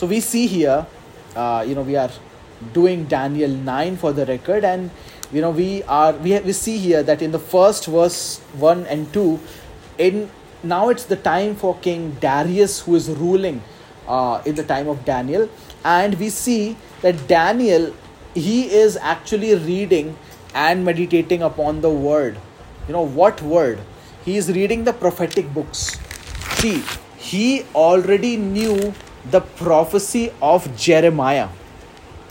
So we see here, uh, you know, we are doing Daniel 9 for the record, and you know, we are we, we see here that in the first verse 1 and 2, in now it's the time for King Darius who is ruling uh, in the time of Daniel, and we see that Daniel he is actually reading and meditating upon the word. You know what word? He is reading the prophetic books. See, he already knew the prophecy of Jeremiah.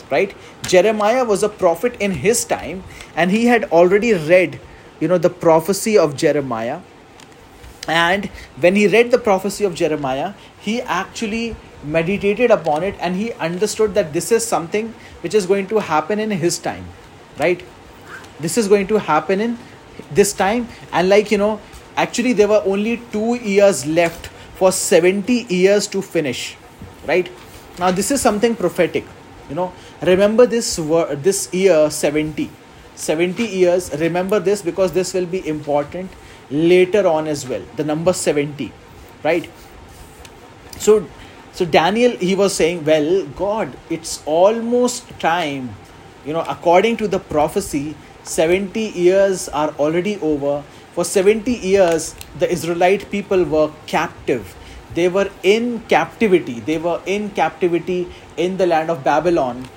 Right? Jeremiah was a prophet in his time, and he had already read, you know, the prophecy of Jeremiah. And when he read the prophecy of Jeremiah, he actually meditated upon it and he understood that this is something which is going to happen in his time right this is going to happen in this time and like you know actually there were only 2 years left for 70 years to finish right now this is something prophetic you know remember this word this year 70 70 years remember this because this will be important later on as well the number 70 right so so Daniel, he was saying, Well, God, it's almost time. You know, according to the prophecy, 70 years are already over. For 70 years, the Israelite people were captive. They were in captivity. They were in captivity in the land of Babylon.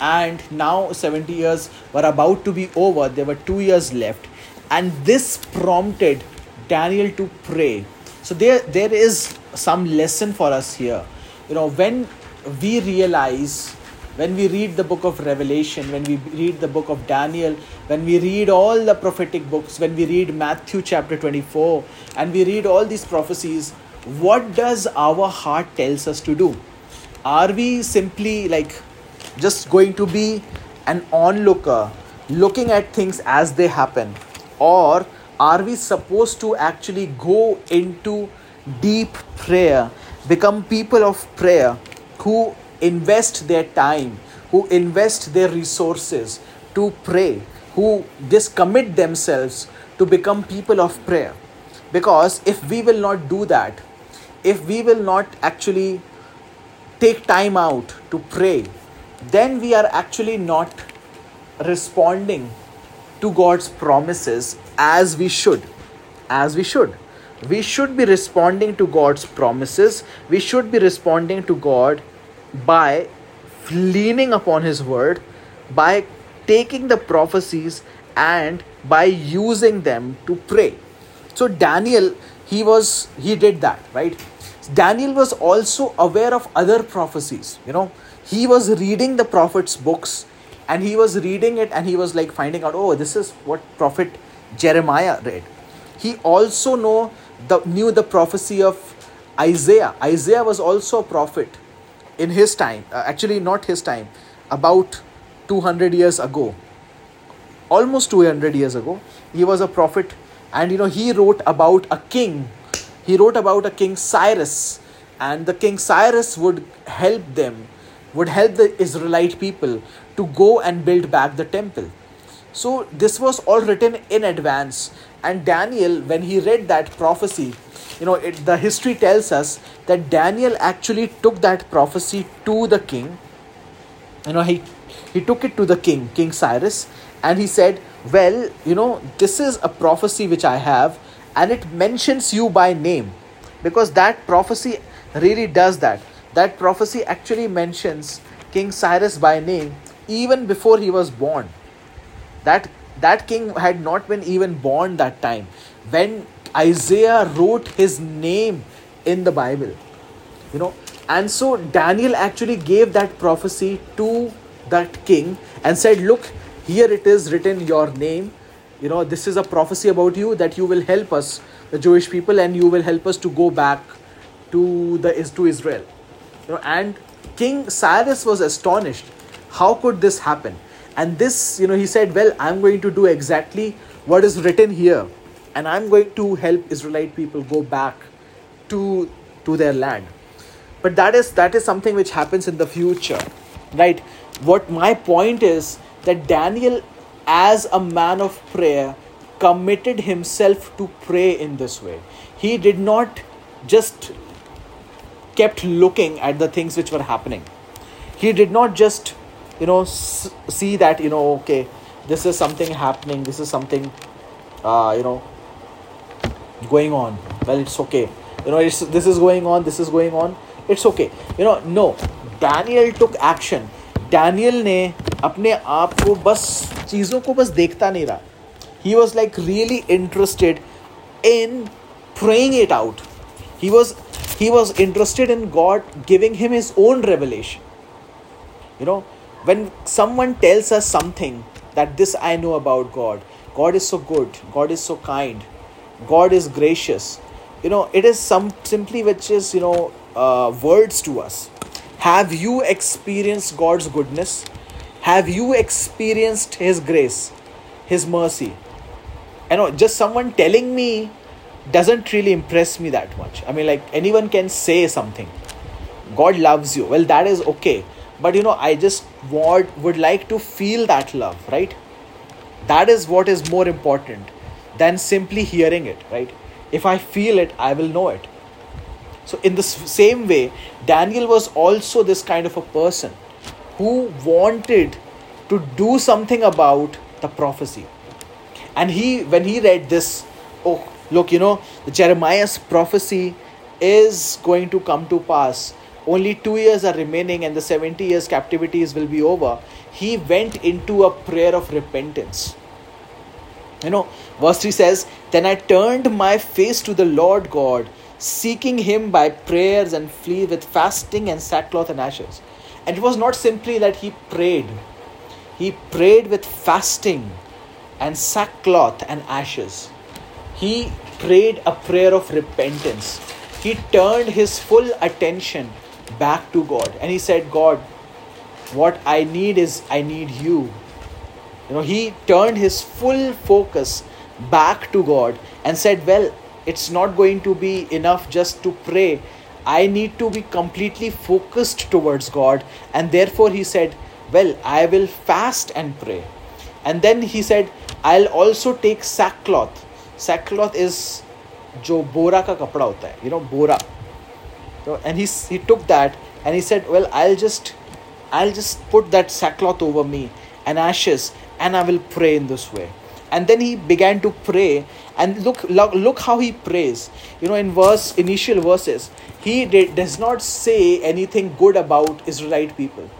And now 70 years were about to be over. There were two years left. And this prompted Daniel to pray. So there, there is some lesson for us here you know when we realize when we read the book of revelation when we read the book of daniel when we read all the prophetic books when we read matthew chapter 24 and we read all these prophecies what does our heart tells us to do are we simply like just going to be an onlooker looking at things as they happen or are we supposed to actually go into deep prayer become people of prayer who invest their time, who invest their resources to pray, who just commit themselves to become people of prayer. Because if we will not do that, if we will not actually take time out to pray, then we are actually not responding to God's promises as we should. As we should we should be responding to God's promises. We should be responding to God by leaning upon His word, by taking the prophecies and by using them to pray. So, Daniel, he was, he did that, right? Daniel was also aware of other prophecies, you know, he was reading the prophet's books and he was reading it and he was like finding out, oh, this is what prophet Jeremiah read. He also know the, knew the prophecy of Isaiah. Isaiah was also a prophet in his time, uh, actually, not his time, about 200 years ago. Almost 200 years ago, he was a prophet, and you know, he wrote about a king. He wrote about a king Cyrus, and the king Cyrus would help them, would help the Israelite people to go and build back the temple. So, this was all written in advance and Daniel, when he read that prophecy, you know, it, the history tells us that Daniel actually took that prophecy to the king. You know, he he took it to the king, King Cyrus, and he said, Well, you know, this is a prophecy which I have, and it mentions you by name. Because that prophecy really does that. That prophecy actually mentions King Cyrus by name even before he was born. That that king had not been even born that time when Isaiah wrote his name in the Bible. You know, and so Daniel actually gave that prophecy to that king and said, Look, here it is written your name. You know, this is a prophecy about you that you will help us, the Jewish people, and you will help us to go back to the to Israel. You know, and King Cyrus was astonished. How could this happen? and this you know he said well i'm going to do exactly what is written here and i'm going to help israelite people go back to to their land but that is that is something which happens in the future right what my point is that daniel as a man of prayer committed himself to pray in this way. He did not just kept looking at the things which were happening. He did not just you know see that you know okay this is something happening this is something uh, you know going on. Well it's okay. You know it's, this is going on this is going on. It's okay. You know no. Daniel took action Daniel ने अपने आप को बस चीज़ों को बस देखता नहीं रहा। He was like really interested in praying it out he was he was interested in God giving him his own revelation you know when someone tells a something that this I know about God God is so good God is so kind God is gracious you know it is some simply which is you know words to us have you experienced god's goodness? Have you experienced his grace his mercy? You know just someone telling me doesn't really impress me that much. I mean like anyone can say something. God loves you. Well that is okay. But you know i just want would like to feel that love right? That is what is more important than simply hearing it right? If i feel it i will know it so in the same way daniel was also this kind of a person who wanted to do something about the prophecy. And he when he read this oh look you know jeremiah's prophecy is going to come to pass. Only two years are remaining and the 70 years captivities will be over. He went into a prayer of repentance. You know verse 3 says then i turned my face to the lord god seeking him by prayers and flee with fasting and sackcloth and ashes and it was not simply that he prayed he prayed with fasting and sackcloth and ashes he prayed a prayer of repentance he turned his full attention back to God. And he said, God, what I need is I need you. You know, he turned his full focus back to God and said, Well, it's not going to be enough just to pray. I need to be completely focused towards God. And therefore, he said, Well, I will fast and pray. And then he said, I'll also take sackcloth. Sackcloth is जो बोरा का कपड़ा होता है you no Bora and he he took that and he said well i'll just i'll just put that sackcloth over me and ashes and i will pray in this way and then he began to pray and look look, look how he prays. You know in verse initial verses he did, does not say anything good about israelite people.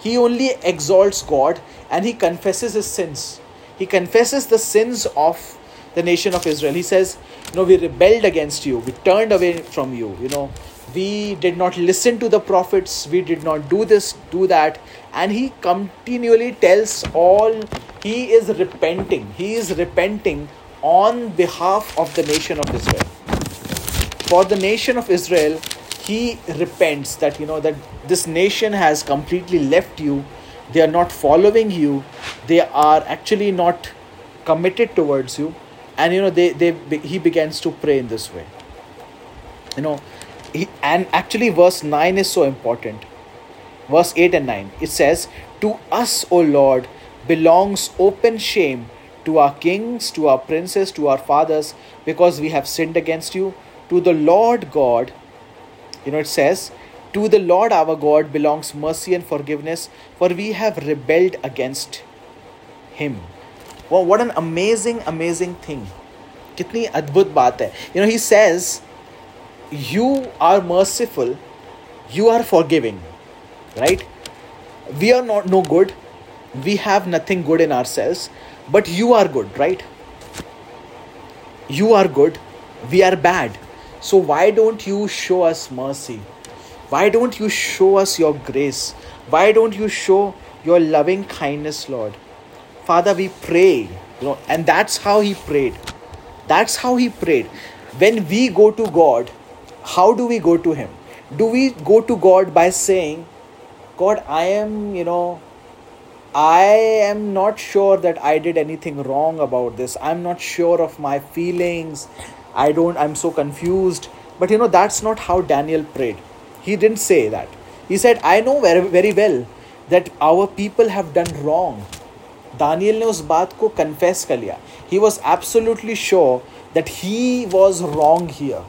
He only exalts god and he confesses his sins. He confesses the sins of the nation of israel. He says you know we rebelled against you. We turned away from you you know. We did not listen to the prophets. We did not do this do that. And he continually tells all he is repenting. He is repenting on behalf of the nation of israel. For the nation of israel he repents that you know that this nation has completely left you. They are not following you. They are actually not committed towards you. And you know they, they he begins to pray in this way. You know he, and actually verse 9 is so important. Verse 8 and 9 it says to us o lord belongs open shame to our kings to our princes to our fathers because we have sinned against you to the lord god you know it says to the lord our god belongs mercy and forgiveness for we have rebelled against him well, what an amazing amazing thing कितनी अद्भुत बात है you know he says you are merciful, you are forgiving, right? We are not no good, we have nothing good in ourselves, but you are good, right? You are good, we are bad. So, why don't you show us mercy? Why don't you show us your grace? Why don't you show your loving kindness, Lord? Father, we pray, you know, and that's how he prayed. That's how he prayed. When we go to God, how do we go to him do we go to god by saying god i am you know i am not sure that i did anything wrong about this i'm not sure of my feelings i don't i'm so confused but you know that's not how daniel prayed he didn't say that he said i know very, very well that our people have done wrong Daniel ने उस बात को confess कर लिया he was absolutely sure that he was wrong here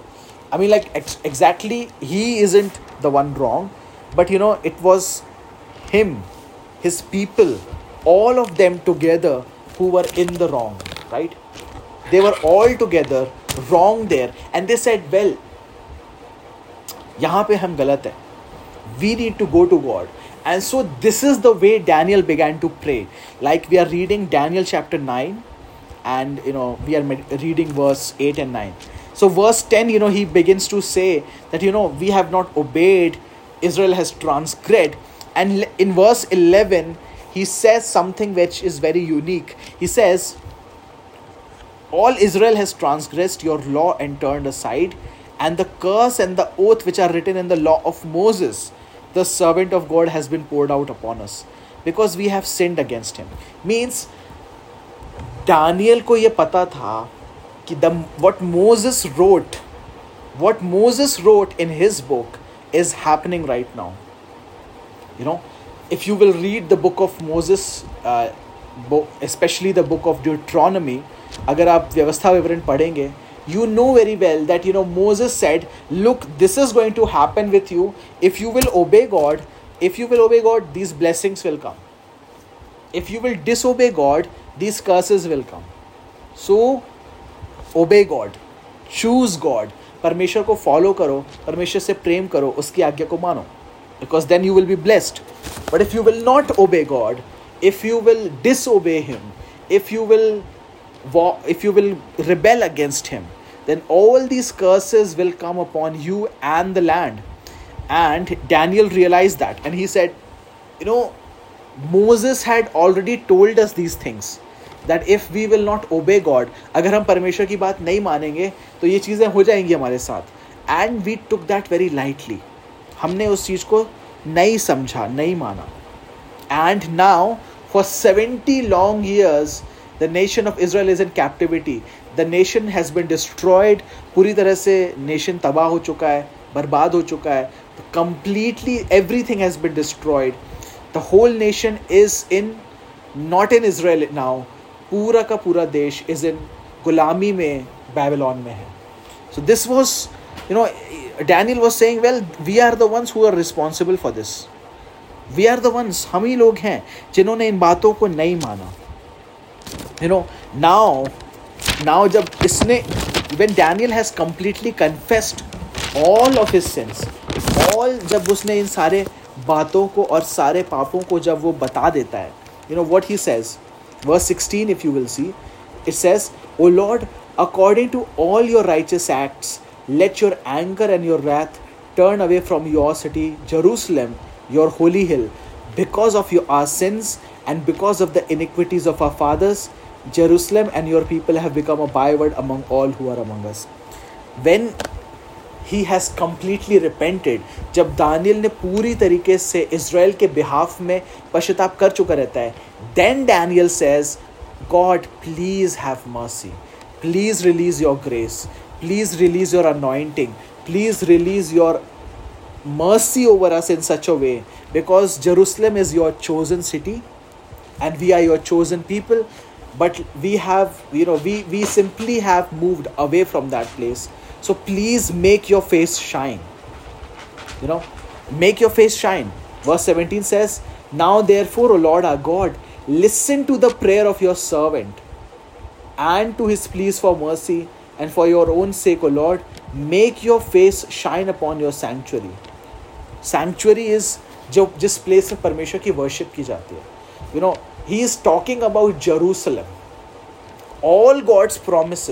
I mean, like ex- exactly, he isn't the one wrong, but you know, it was him, his people, all of them together who were in the wrong, right? They were all together wrong there, and they said, well, यहाँ पे हम गलत है we need to go to God. And so, this is the way Daniel began to pray. Like we are reading Daniel chapter 9, and you know, we are reading verse 8 and 9. So, verse 10, you know, he begins to say that, you know, we have not obeyed, Israel has transgressed. And in verse 11, he says something which is very unique. He says, All Israel has transgressed your law and turned aside, and the curse and the oath which are written in the law of Moses, the servant of God, has been poured out upon us because we have sinned against him. Means, Daniel को ये पता था the what Moses wrote, what Moses wrote in his book is happening right now. You know, if you will read the book of Moses, uh, bo- especially the book of Deuteronomy, अगर आप व्यवस्था विवरण पढ़ेंगे you know very well that you know Moses said, Look, this is going to happen with you. If you will obey God, if you will obey God, these blessings will come. If you will disobey God, these curses will come. So obey God choose God परमेश्वर को follow करो परमेश्वर से प्रेम करो उसकी आज्ञा को मानो because then you will be blessed but if you will not obey God if you will disobey him if you will if you will rebel against him then all these curses will come upon you and the land and daniel realized that and he said you know moses had already told us these things that if we will not obey God अगर हम परमेश्वर की बात नहीं मानेंगे तो ये चीज़ें हो जाएंगी हमारे साथ and we took that very lightly हमने उस चीज़ को नहीं समझा, नहीं माना। And now for seventy long years the nation of Israel is in captivity the nation has been destroyed पूरी तरह से नेशन तबाह हो चुका है, बर्बाद हो चुका है। Completely everything has been destroyed the whole nation is in not in Israel now पूरा का पूरा देश इज़ इन गुलामी में बैबलॉन में है। So this was you know Daniel was saying well we are the ones who are responsible for this we are the ones हम ही लोग हैं, जिन्होंने इन बातों को नहीं माना। यू नो नाउ नाउ जब इसने when Daniel has completely confessed all of his sense all जब उसने इन सारे बातों को और सारे पापों को जब वो बता देता है you know what he says verse 16 if you will see, it says, o lord, according to all your righteous acts let your anger and your wrath turn away from your city jerusalem your holy hill because of your our sins and because of the iniquities of our fathers jerusalem and your people have become a byword among all who are among us when he has completely repented जब Daniel ने पूरी तरीके से Israel के behalf में पश्चाताप कर चुका रहता है then Daniel says God please have mercy please release your grace Please release your anointing. Please release your mercy over us in such a way. Because Jerusalem is your chosen city and we are your chosen people. But we have you know we we simply have moved away from that place. So please make your face shine. You know make your face shine. Verse 17 says now therefore o lord our god listen to the prayer of your servant and to his pleas for mercy and for your own sake, O Lord, make your face shine upon your sanctuary. Sanctuary is जो जिस place में परमेश्वर की worship की जाती है you know he is talking about Jerusalem all God's promise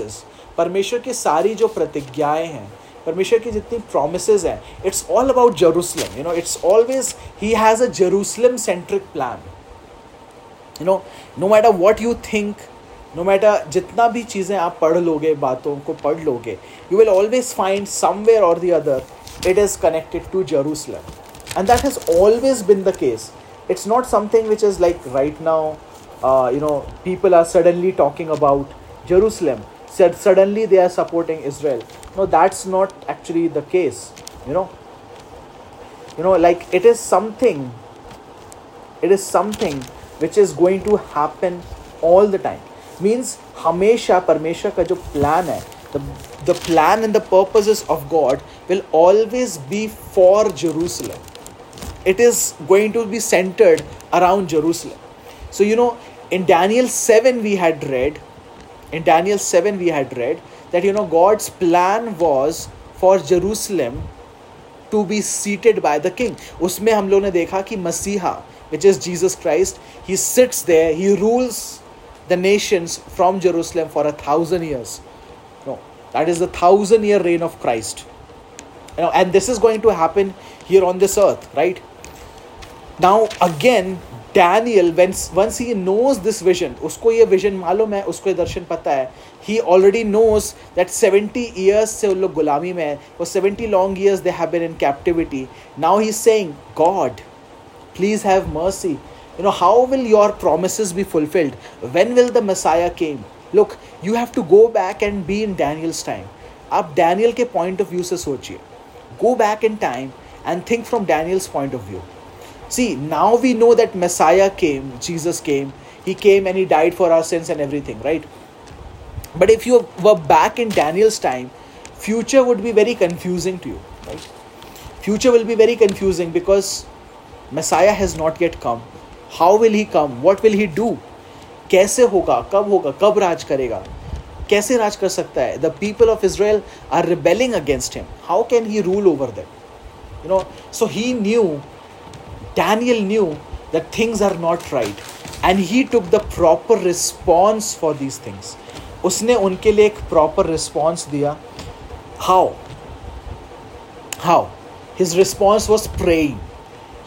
परमेश्वर की सारी जो प्रतिज्ञाएं हैं परमेश्वर की जितनी प्रोमिस हैं it's all about Jerusalem you know it's always he has a Jerusalem centric plan you know no matter what you think no matter जितना भी चीज़ें आप पढ़ लोगे बातों को पढ़ लोगे you will always find somewhere और the other it is connected to Jerusalem and that has always been the case it's not something which is like right now uh, you know people are suddenly talking about jerusalem said suddenly they are supporting Israel. No, that's not actually the case. You know, you know, like it is something. It is something which is going to happen all the time. Means हमेशा परमेश्वर का जो plan है the plan and the purpose of God will always be for Jerusalem it is going to be centered around Jerusalem so you know in Daniel seven we had read in Daniel seven we had read that you know God's plan was for Jerusalem to be seated by the king उसमें हम लोगों ने देखा कि मसीहा which is Jesus Christ he sits there he rules the nations from Jerusalem for a thousand years. No, that is the thousand year reign of Christ. You know, and this is going to happen here on this earth, right? Now again, Daniel, when once he knows this vision, उसको ये vision मालूम है, उसको ये दर्शन पता है. He already knows that 70 years से उन लोग गुलामी में है. For 70 long years they have been in captivity. Now he's saying, God, please have mercy you know how will your promises be fulfilled when will the messiah came look you have to go back and be in daniel's time आप Daniel के point of view से सोचिए go back in time and think from Daniels point of view See, now we know that Messiah came, Jesus came, He came and He died for our sins and everything, right? But if you were back in Daniel's time, future would be very confusing to you, right? Future will be very confusing because Messiah has not yet come. How will he come? What will he do? कैसे होगा कब होगा कब राज करेगा कैसे राज कर सकता है the people of Israel are rebelling against him how can he rule over that you know so he knew Daniel new that things are not right and he took the proper response for these things उसने उनके लिए एक proper response दिया how how his response was praying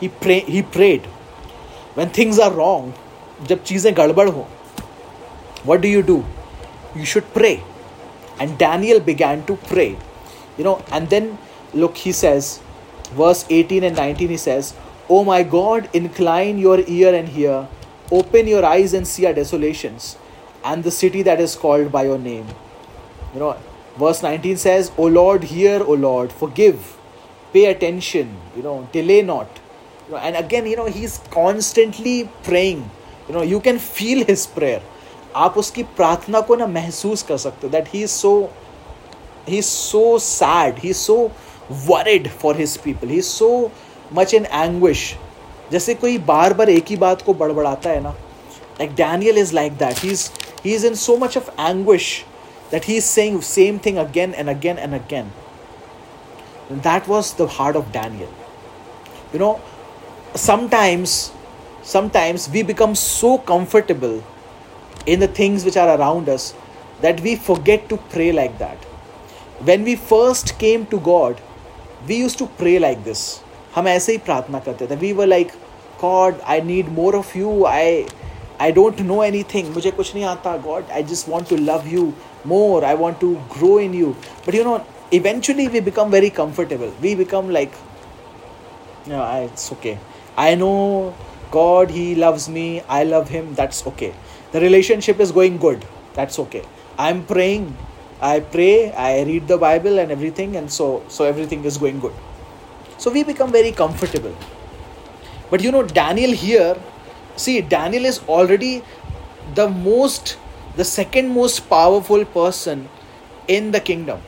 he pray he prayed when things are wrong जब चीज़ें गड़बड़ हो what do you do you should pray and daniel began to pray you know and then look he says verse 18 and 19 he says oh my god incline your ear and hear open your eyes and see our desolations and the city that is called by your name you know verse 19 says o lord hear o lord forgive pay attention you know delay not you know, and again you know he's constantly praying you know you can feel his prayer आप उसकी प्रार्थना को ना महसूस कर सकते हो that he is so he is so sad he is so worried for his people he is so much in anguish जैसे कोई बार बार एक ही बात को बड़बड़ाता है ना like Daniel is like that he is he is in so much of anguish that he is saying same thing again and again and again that was the heart of daniel you know sometimes sometimes we become so comfortable in the things which are around us that we forget to pray like that when we first came to god we used to pray like this हम ऐसे ही प्रार्थना करते थे we were like God I need more of you I I don't know any thing मुझे कुछ नहीं आता God I just want to love you more i want to grow in you but you know eventually we become very comfortable we become like you know it's okay i know god he loves me i love him that's okay. The relationship is going good that's okay. I'm praying i pray i read the bible and everything and so so everything is going good. So we become very comfortable. But you know daniel here see daniel is already the most the second most powerful person in the kingdom.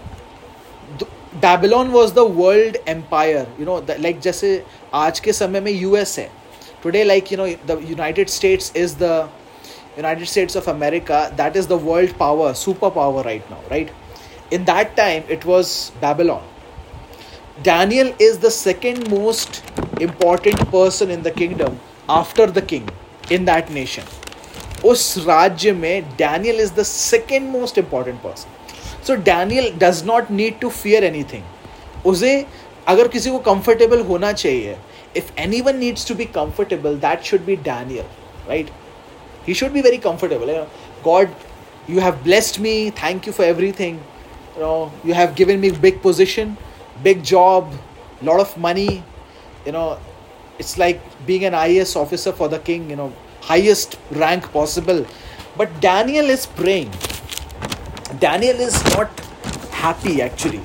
Babylon was the world empire you know like जैसे आज के समय में U S है। Today like you know the United States is the United States of America that is the world power super power right now right in that time it was Babylon Daniel is the second most important person in the kingdom after the king in that nation उस राज्य में Daniel is the second most important person so Daniel does not need to fear anything उसे अगर किसी को comfortable होना चाहिए if anyone needs to be comfortable that should be Daniel right he should be very comfortable God you have blessed me thank you for everything you have given me big position big job lot of money you know it's like being an I S officer for the king you know highest rank possible but Daniel is praying Daniel is not happy actually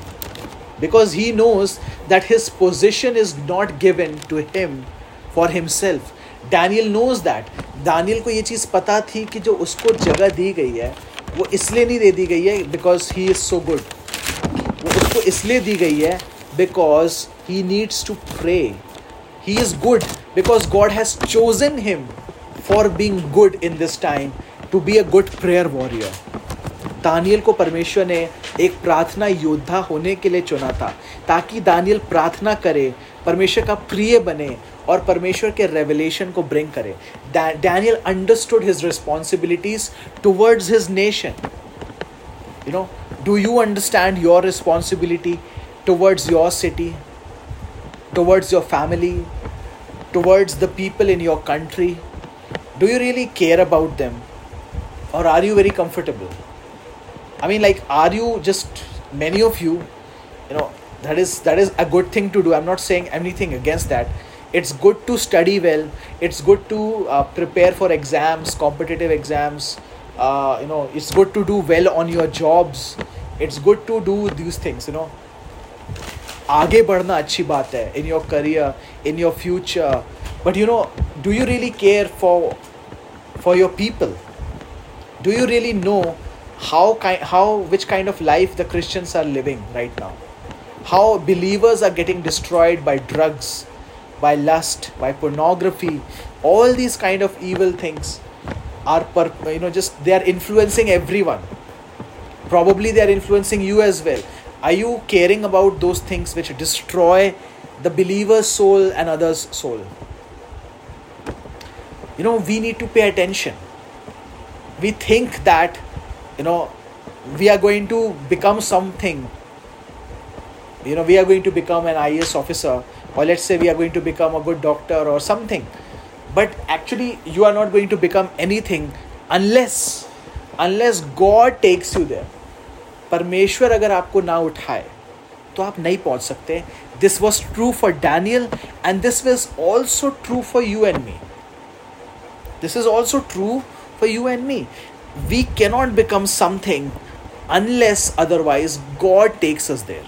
because he knows that his position is not given to him for himself. Daniel knows that. Daniel को ये चीज़ पता थी कि जो उसको जगह दी गई है वो इसलिए नहीं दे दी गई है because he is so good वो उसको इसलिए दी गई है because he needs to pray he is good because God has chosen him for being good in this time to be a good prayer warrior Daniel को परमेश्वर ने एक प्रार्थना योद्धा होने के लिए चुना था, ताकि दानियल प्रार्थना करे, परमेश्वर का प्रिय बने और परमेश्वर के रेवलेशन को ब्रिंग करे। Daniel understood his responsibilities towards his nation you know do you understand your responsibility towards your city towards your family towards the people in your country do you really care about them? Or are you very comfortable? i mean like are you just many of you you know that is that is a good thing to do i'm not saying anything against that it's good to study well it's good to uh, prepare for exams competitive exams uh, you know it's good to do well on your jobs it's good to do these things you know आगे बढ़ना अच्छी बात है in your career in your future but you know do you really care for for your people do you really know how ki- how which kind of life the christians are living right now. How believers are getting destroyed by drugs by lust by pornography. All these kind of evil things are per, you know just they are influencing everyone. Probably they are influencing you as well. Are you caring about those things which destroy the believer's soul and others soul? You know we need to pay attention. We think that you know we are going to become something you know we are going to become an IAS officer or let's say we are going to become a good doctor or something but actually you are not going to become anything unless unless God takes you there परमेश्वर अगर आपको ना उठाए तो आप नहीं पहुंच सकते this was true for Daniel and this was also true for you and me this is also true for you and me. We cannot become something unless otherwise God takes us there.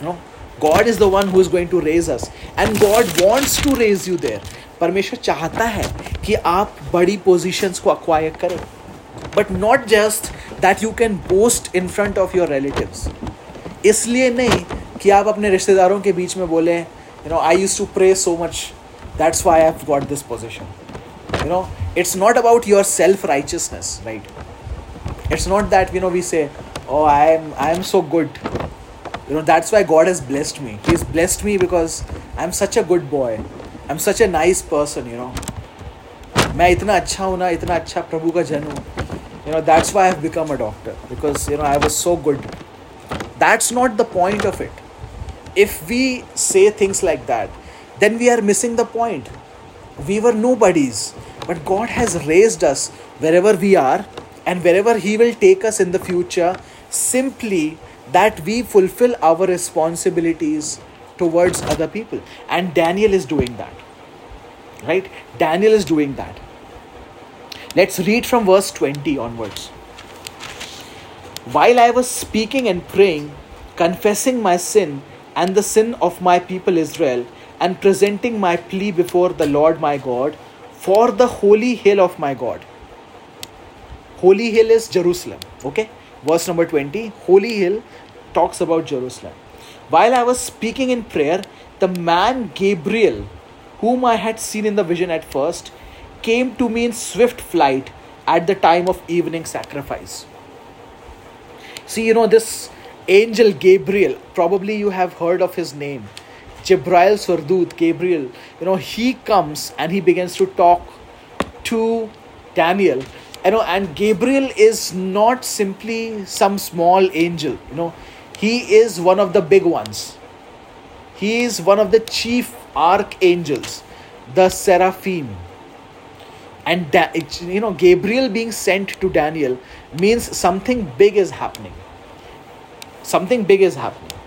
You know, God is the one who is going to raise us, and God wants to raise you there. परमेश्वर चाहता है कि आप बड़ी positions को acquire करें but not just that you can boast in front of your relatives इसलिए नहीं कि आप अपने रिश्तेदारों के बीच में बोलें you know I used to pray so much that's why I have got this position you know it's not about your self righteousness right it's not that you know we say oh i am i am so good you know that's why god has blessed me he's blessed me because i'm such a good boy i'm such a nice person you know मैं इतना अच्छा हूँ ना इतना अच्छा प्रभु का जन हूँ you know that's why i've become a doctor because you know i was so good that's not the point of it if we say things like that then we are missing the point we were nobodies but God has raised us wherever we are and wherever He will take us in the future, simply that we fulfill our responsibilities towards other people. And Daniel is doing that. Right? Daniel is doing that. Let's read from verse 20 onwards. While I was speaking and praying, confessing my sin and the sin of my people Israel, and presenting my plea before the Lord my God, for the holy hill of my God. Holy hill is Jerusalem. Okay? Verse number 20. Holy hill talks about Jerusalem. While I was speaking in prayer, the man Gabriel, whom I had seen in the vision at first, came to me in swift flight at the time of evening sacrifice. See, you know, this angel Gabriel, probably you have heard of his name. Jibrail Surdut, Gabriel, you know, he comes and he begins to talk to Daniel. You know, and Gabriel is not simply some small angel, you know, he is one of the big ones. He is one of the chief archangels, the seraphim. And da- you know, Gabriel being sent to Daniel means something big is happening. Something big is happening.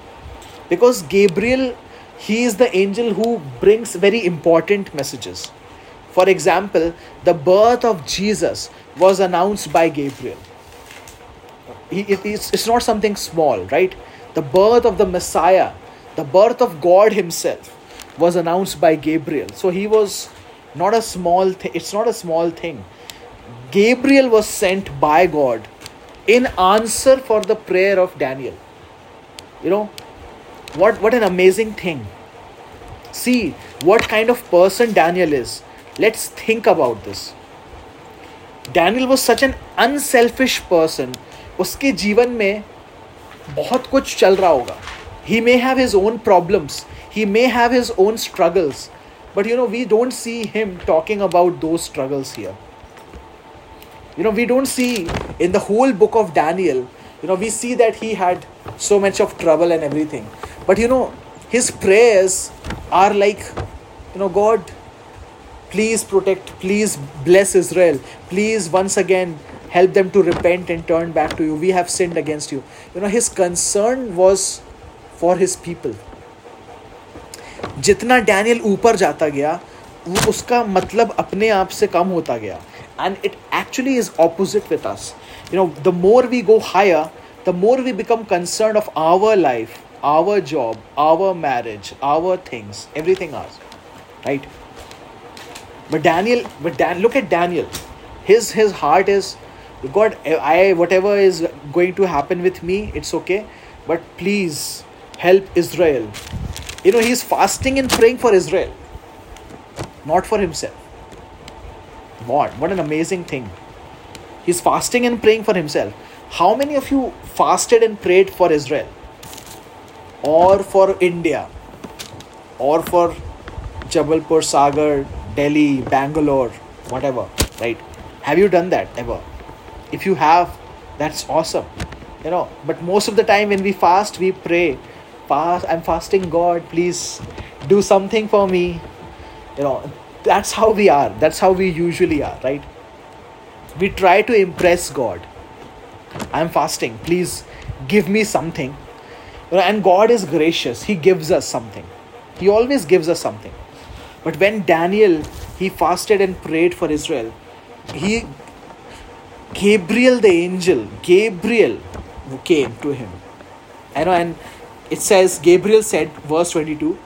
Because Gabriel he is the angel who brings very important messages. For example, the birth of Jesus was announced by Gabriel. it's not something small, right? The birth of the Messiah, the birth of God Himself, was announced by Gabriel. So he was not a small thing. It's not a small thing. Gabriel was sent by God in answer for the prayer of Daniel. You know, what, what an amazing thing. See what kind of person Daniel is. Let's think about this. Daniel was such an unselfish person. उसके जीवन में बहुत कुछ चल रहा होगा he may have his own problems he may have his own struggles but you know we don't see him talking about those struggles here you know we don't see in the whole book of daniel you know we see that he had so much of trouble and everything but you know his prayers are like you know god please protect please bless israel please once again help them to repent and turn back to you we have sinned against you you know his concern was for his people जितना Daniel ऊपर जाता गया वो उसका मतलब अपने आप से कम होता गया and it actually is opposite with us you know the more we go higher the more we become concerned of our life our job our marriage our things everything else right but daniel but dan look at daniel his his heart is god i whatever is going to happen with me it's okay but please help israel you know he's fasting and praying for israel not for himself what? What an amazing thing. He's fasting and praying for himself. How many of you fasted and prayed for Israel? Or for India? Or for Jabalpur, Sagar, Delhi, Bangalore, whatever, right? Have you done that ever? If you have, that's awesome. You know, but most of the time when we fast, we pray, fast, I'm fasting, God, please do something for me. You know, that's how we are that's how we usually are right we try to impress god i'm fasting please give me something and god is gracious. He gives us something. He always gives us something. But when daniel he fasted and prayed for israel he gabriel the angel gabriel came to him. I know and it says gabriel said verse 22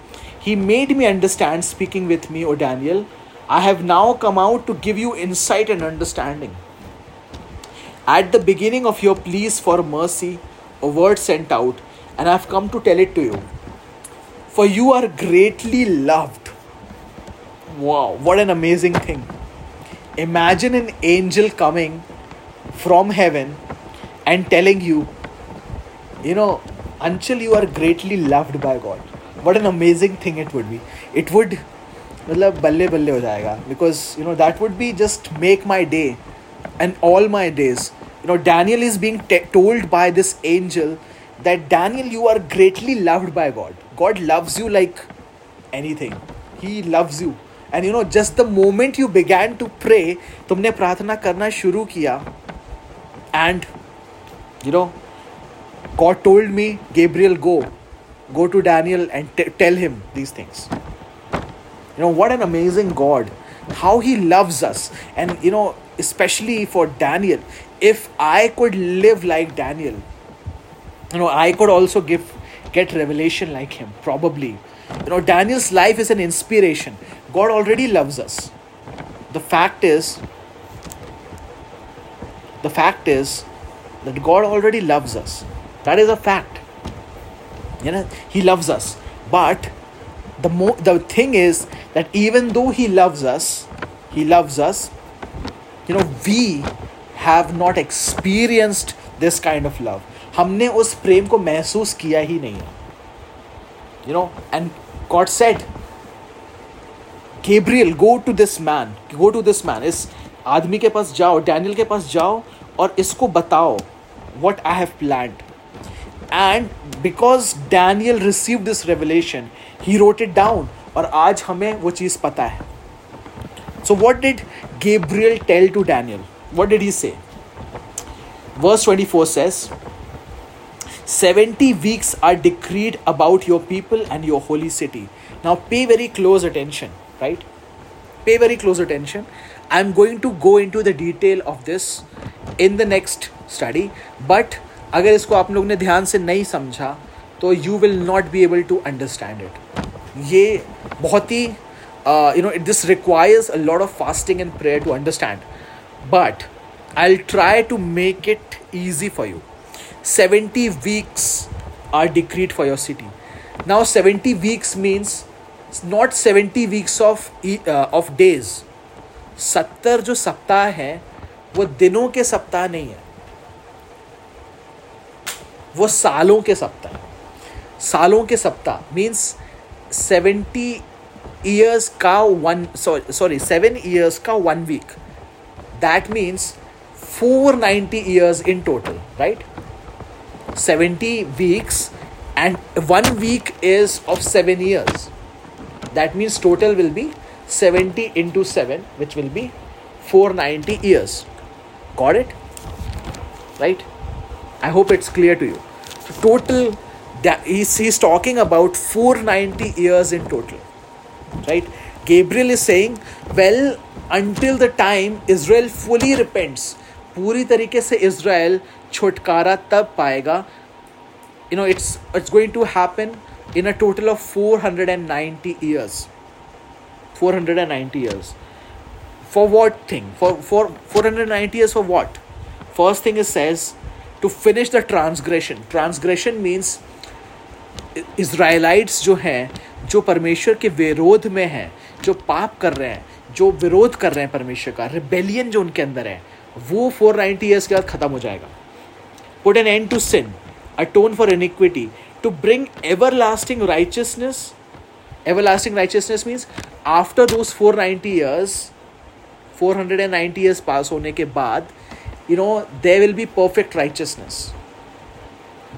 he made me understand, speaking with me, O Daniel. I have now come out to give you insight and understanding. At the beginning of your pleas for mercy, a word sent out, and I have come to tell it to you. For you are greatly loved. Wow, what an amazing thing. Imagine an angel coming from heaven and telling you, you know, until you are greatly loved by God what an amazing thing it would be it would मतलब बल्ले बल्ले हो जाएगा because you know that would be just make my day and all my days you know Daniel is being told by this angel that Daniel, you are greatly loved by God. God loves you like anything. He loves you. And you know, just the moment you began to pray, तुमने प्रार्थना करना शुरू किया and you know, God told me, Gabriel, go go to Daniel and t- tell him these things. You know, what an amazing God. How he loves us. And, you know, especially for Daniel, if I could live like Daniel, you know, I could also give get revelation like him, probably. You know, Daniel's life is an inspiration. God already loves us. The fact is, the fact is that God already loves us. That is a fact you know he loves us but the mo- the thing is that even though he loves us he loves us you know we have not experienced this kind of love हमने उस प्रेम को महसूस किया ही नहीं। You know and God sent Gabriel go to this man go to this man इस आदमी के पास जाओ डैनियल के पास जाओ और इसको बताओ what I have plan and because Daniel receive this revelation he wrote it down और आज हमें वो चीज़ पता है। So what did Gabriel tell to Daniel what did he say verse twenty four says 70 weeks are decreed about your people and your holy city now pay very close attention right pay very close attention i'm going to go into the detail of this in the next study but अगर इसको आप लोग ने ध्यान से नहीं समझा तो you will not be able to understand it ये बहुत ही you know this requires a lot of fasting and prayer to understand but I'll try to make it easy for you. 70 weeks are decreed for your city. Now 70 weeks means not 70 weeks of uh, of days. सत्तर जो सप्ताह है वो दिनों के सप्ताह नहीं है वो सालों के सप्ताह सालों के सप्ताह मीन्स सेवेंटी ईयर्स का वन सॉरी सेवन ईयर्स का one week that means four ninety years in total right 70 weeks and one week is of 7 years. That means total will be 70 into 7 which will be 490 years. Got it? Right? I hope it's clear to you. Total that he's, he's talking about 490 years in total. Right? Gabriel is saying well until the time israel fully repents पूरी तरीके से Israel छुटकारा तब पाएगा। You know it's it's going to happen in a total of four hundred and ninety years four hundred and ninety years for what thing for for four hundred ninety years for what first thing is says to finish the transgression transgression means Israelites जो हैं, जो परमेश्वर के विरोध में हैं, जो पाप कर रहे हैं, जो विरोध कर रहे हैं परमेश्वर का रिबेलियन जो उनके अंदर है वो फोर नाइन्टी ईयर्स के बाद ख़त्म हो जाएगा। Put an end to sin atone for iniquity to bring everlasting righteousness everlasting righteousness means after those four ninety years four hundred and ninety years pass होने के बाद you know they will be perfect righteousness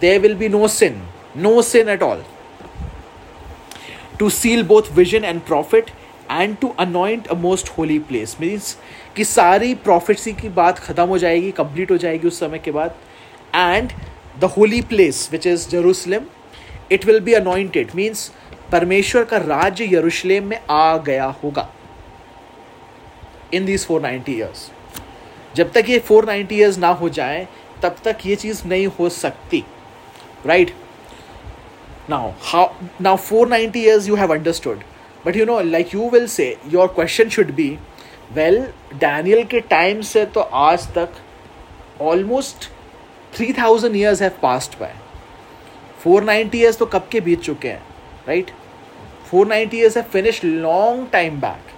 they will be no sin no sin at all to seal both vision and prophet and to anoint a most holy place means कि सारी प्रॉफिट्सी की बात ख़त्म हो जाएगी कंप्लीट हो जाएगी उस समय के बाद। And the holy place which is Jerusalem it will be anointed means परमेश्वर का राज्य यरूशलेम में आ गया होगा। In these four ninety years जब तक ये फोर नाइन्टी ईयर्स ना हो जाए, तब तक ये चीज़ नहीं हो सकती। Right now how now four ninety years you have understood but you know like you will say your question should be well Daniel के टाइम से तो आज तक almost three thousand years have passed by four ninety years तो कब के बीत चुके हैं right 490 years have finished long time back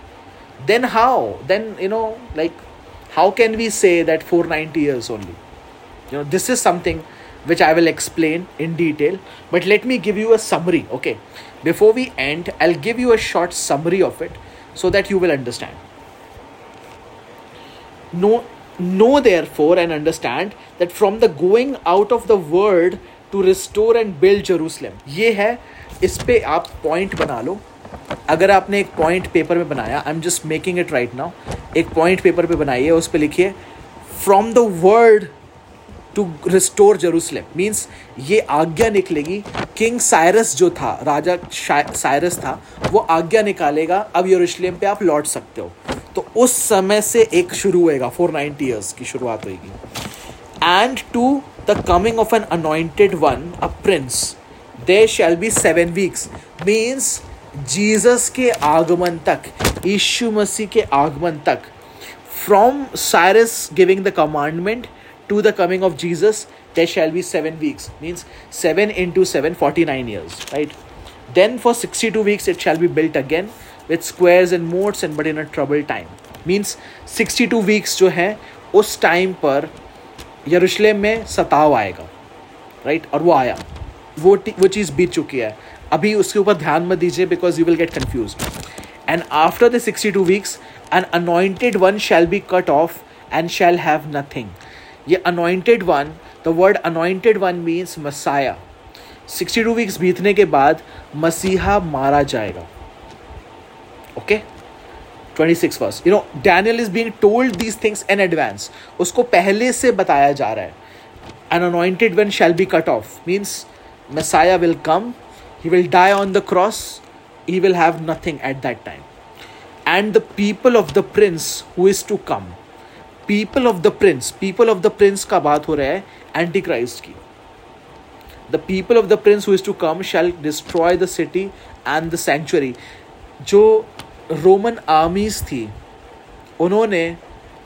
then how then you know like how can we say that 490 years only you know this is something which i will explain in detail but let me give you a summary okay before we end i'll give you a short summary of it so that you will understand Know know therefore and understand that from the going out of the world to restore and build jerusalem, ये है, इस पे आप point बना लो। अगर आपने एक point paper में बनाया I am just making it right now एक पॉइंट पेपर पे बनाइए उस पर लिखिए from the word to restore Jerusalem means ये आज्ञा निकलेगी किंग साइरस जो था, राजा साइरस था, वो आज्ञा निकालेगा, अब यरूशलेम पे आप लौट सकते हो। तो उस समय से एक शुरू होएगा फोर नाइनटी ईयर्स की शुरुआत होगी and to the coming of an anointed one a prince there shall be seven weeks means Jesus के आगमन तक, यीशु मसीह के आगमन तक from Cyrus giving the commandment to the coming of Jesus there shall be seven weeks. Means seven into seven 49 years, right? Then for 62 weeks, it shall be built again. With squares and moats and but in a troubled time. Means 62 weeks जो है, उस time पर यरूशलेम में सताव आएगा right right? और वो आया। वो वो चीज़ बीत चुकी है। अभी उसके ऊपर ध्यान मत दीजिए because you will get confuse and after the sixty two weeks an anointed one shall be cut off and shall have nothing ये anointed one the word anointed one means Messiah sixty two weeks बीतने के बाद मसीहा मारा जाएगा। Twenty 26 verse you know Daniel is being told these things in advance उसको पहले से बताया जा रहा है। An anointed one shall be cut off means Messiah will come he will die on the cross he will have nothing at that time and the people of the prince who is to come people of the prince people of the prince का बात हो रहा है antichrist की। The people of the prince who is to come shall destroy the city and the sanctuary जो Roman armies थी, उन्होंने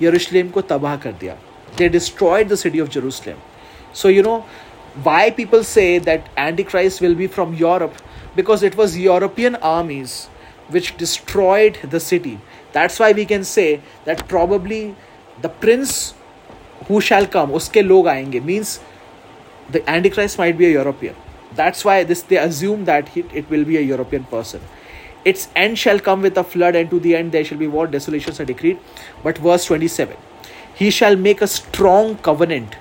यरूशलेम को तबाह कर दिया। They destroyed the city of Jerusalem so you know why people say that antichrist will be from Europe because it was European armies which destroyed the city that's why we can say that probably the prince who shall come उसके लोग आएँगे। Means the antichrist might be a European that's why this they assume that it will be a European person its end shall come with a flood, and to the end there shall be war, desolations are decreed. But verse 27 He shall make a strong covenant.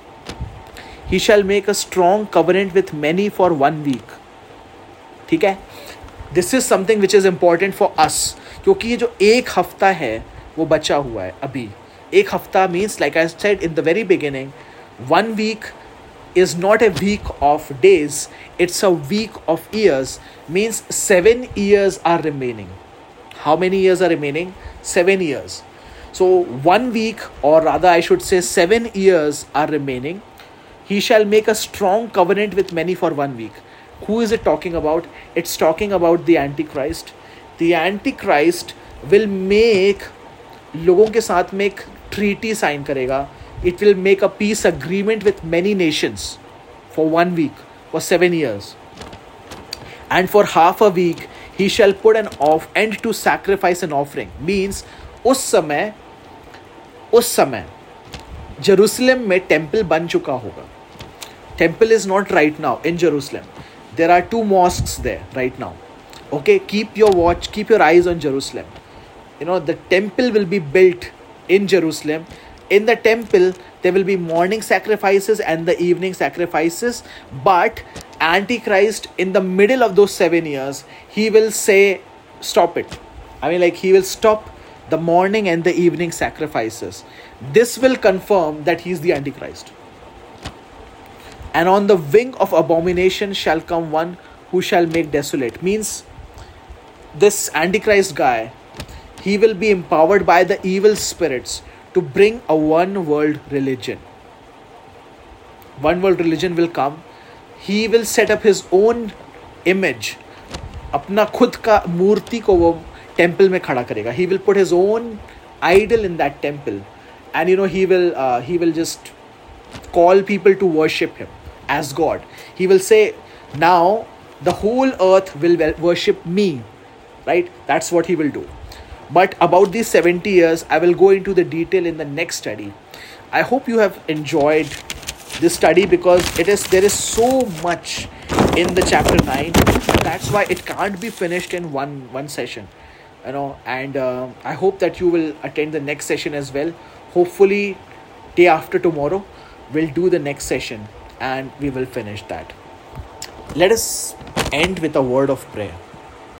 He shall make a strong covenant with many for one week. ठीक है this is something which is important for us क्योंकि ये जो एक हफ्ता है वो बचा हुआ है अभी एक हफ्ता means like I said in the very beginning one week is not a week of days, it's a week of years, means seven years are remaining. How many years are remaining? Seven years. So, one week, or rather, I should say, seven years are remaining. He shall make a strong covenant with many for one week. Who is it talking about? It's talking about the Antichrist. The Antichrist will make लोगों के साथ में एक treaty sign करेगा it will make a peace agreement with many nations for one week, for seven years. And for half a week, he shall put an off end to sacrifice and offering. Means, उस समय उस समय Jerusalem में temple बन चुका होगा temple is not right now in jerusalem there are two mosques there right now okay keep your watch keep your eyes on jerusalem you know the temple will be built in jerusalem in the temple there will be morning sacrifices and the evening sacrifices. But antichrist in the middle of those 7 years he will say stop it. I mean like he will stop the morning and the evening sacrifices. This will confirm that he is the antichrist. And on the wing of abomination shall come one who shall make desolate. Means this antichrist guy he will be empowered by the evil spirits to bring a one world religion. One world religion will come. He will set up his own image. अपना खुद का मूर्ति को वो temple में खड़ा करेगा he will put his own idol in that temple and you know he will he will just call people to worship him as God. He will say, Now the whole earth will worship me. Right? That's what he will do. but about these 70 years, I will go into the detail in the next study. I hope you have enjoyed this study because it is there is so much in the chapter 9 that's why it can't be finished in one one session you know and uh, i hope that you will attend the next session as well. Hopefully day after tomorrow we'll do the next session and we will finish that. Let us end with a word of prayer